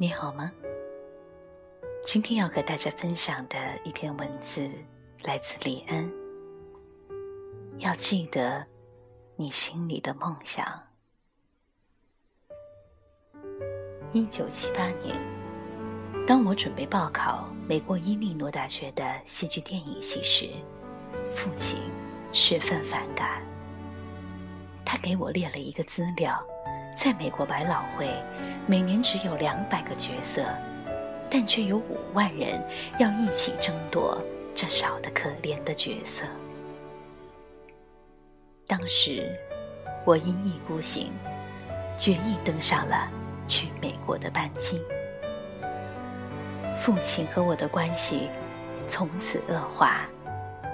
你好吗？今天要和大家分享的一篇文字来自李安。要记得你心里的梦想。一九七八年，当我准备报考美国伊利诺大学的戏剧电影系时，父亲十分反感。他给我列了一个资料。在美国百老汇，每年只有两百个角色，但却有五万人要一起争夺这少得可怜的角色。当时，我一意孤行，决意登上了去美国的班机。父亲和我的关系从此恶化，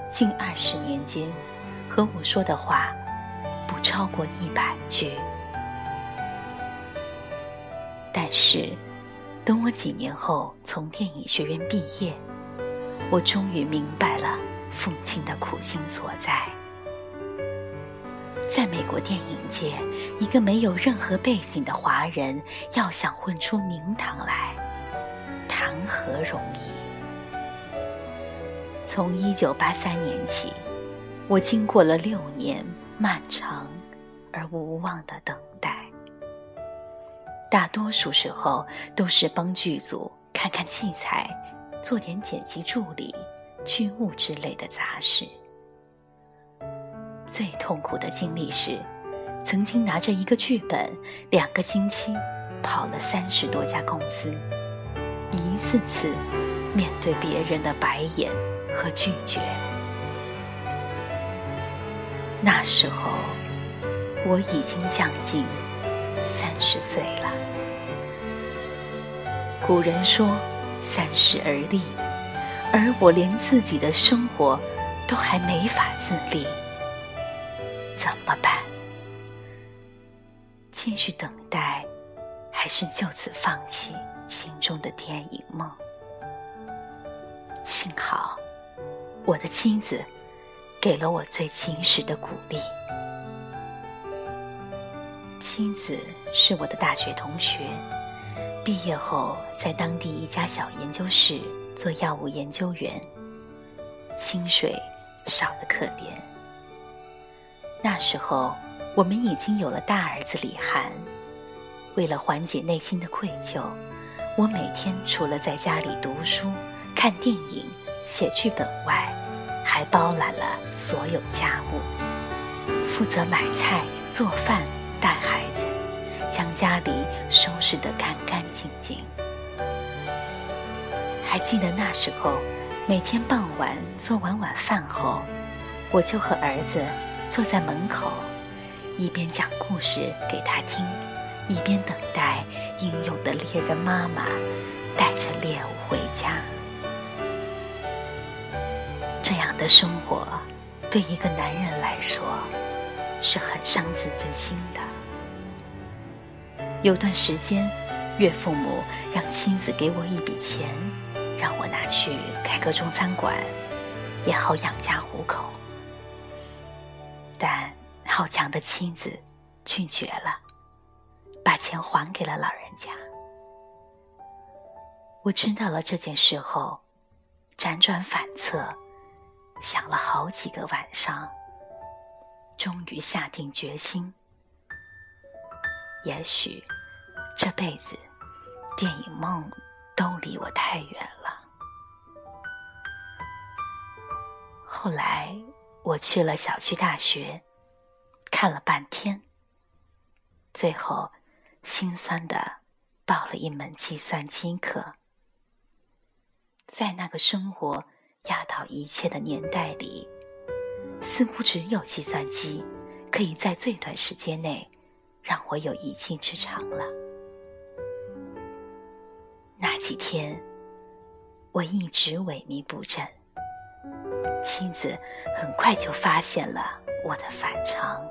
近二十年间，和我说的话不超过一百句。但是，等我几年后从电影学院毕业，我终于明白了父亲的苦心所在。在美国电影界，一个没有任何背景的华人，要想混出名堂来，谈何容易？从一九八三年起，我经过了六年漫长而无望的等。大多数时候都是帮剧组看看器材，做点剪辑助理、剧务之类的杂事。最痛苦的经历是，曾经拿着一个剧本，两个星期跑了三十多家公司，一次次面对别人的白眼和拒绝。那时候我已经将近三十岁了。古人说：“三十而立”，而我连自己的生活都还没法自立，怎么办？继续等待，还是就此放弃心中的电影梦？幸好，我的妻子给了我最及时的鼓励。妻子是我的大学同学。毕业后，在当地一家小研究室做药物研究员，薪水少得可怜。那时候，我们已经有了大儿子李涵。为了缓解内心的愧疚，我每天除了在家里读书、看电影、写剧本外，还包揽了所有家务，负责买菜、做饭、带孩子。将家里收拾得干干净净。还记得那时候，每天傍晚做完晚饭后，我就和儿子坐在门口，一边讲故事给他听，一边等待英勇的猎人妈妈带着猎物回家。这样的生活，对一个男人来说，是很伤自尊心的。有段时间，岳父母让妻子给我一笔钱，让我拿去开个中餐馆，也好养家糊口。但好强的妻子拒绝了，把钱还给了老人家。我知道了这件事后，辗转反侧，想了好几个晚上，终于下定决心。也许这辈子电影梦都离我太远了。后来我去了小区大学，看了半天，最后心酸的报了一门计算机课。在那个生活压倒一切的年代里，似乎只有计算机可以在最短时间内。让我有一技之长了。那几天，我一直萎靡不振。妻子很快就发现了我的反常。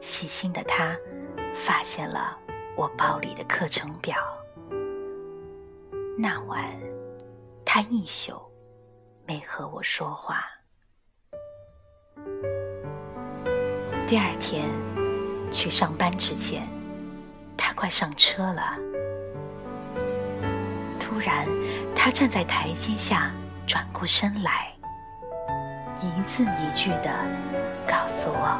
细心的她发现了我包里的课程表。那晚，她一宿没和我说话。第二天。去上班之前，他快上车了，突然，他站在台阶下，转过身来，一字一句的告诉我：“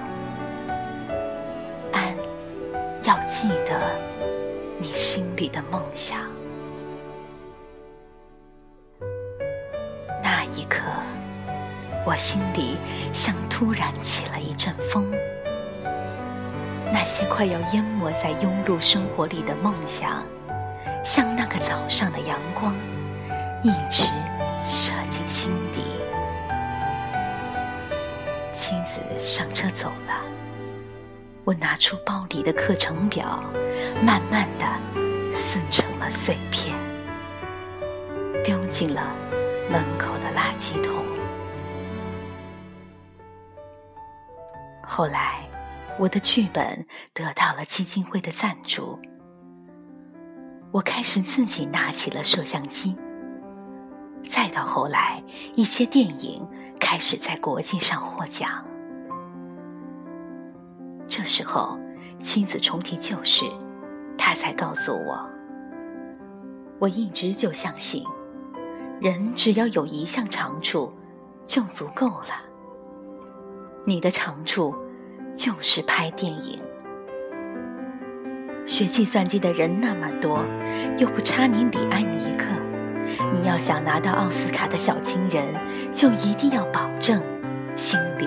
安，要记得你心里的梦想。”我心里像突然起了一阵风，那些快要淹没在庸碌生活里的梦想。像那个早上的阳光，一直射进心底。妻子上车走了，我拿出包里的课程表，慢慢的撕成了碎片，丢进了门口的垃圾桶。后来，我的剧本得到了基金会的赞助。我开始自己拿起了摄像机，再到后来，一些电影开始在国际上获奖。这时候，妻子重提旧事，他才告诉我：我一直就相信，人只要有一项长处，就足够了。你的长处就是拍电影。学计算机的人那么多，又不差你李安一个。你要想拿到奥斯卡的小金人，就一定要保证心里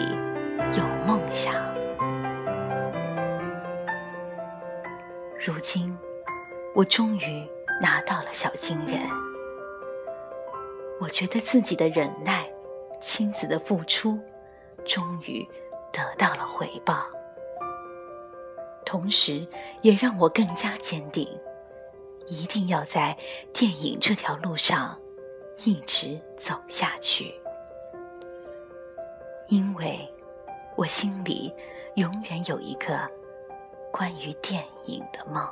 有梦想。如今，我终于拿到了小金人，我觉得自己的忍耐、亲子的付出，终于得到了回报。同时，也让我更加坚定，一定要在电影这条路上一直走下去，因为我心里永远有一个关于电影的梦。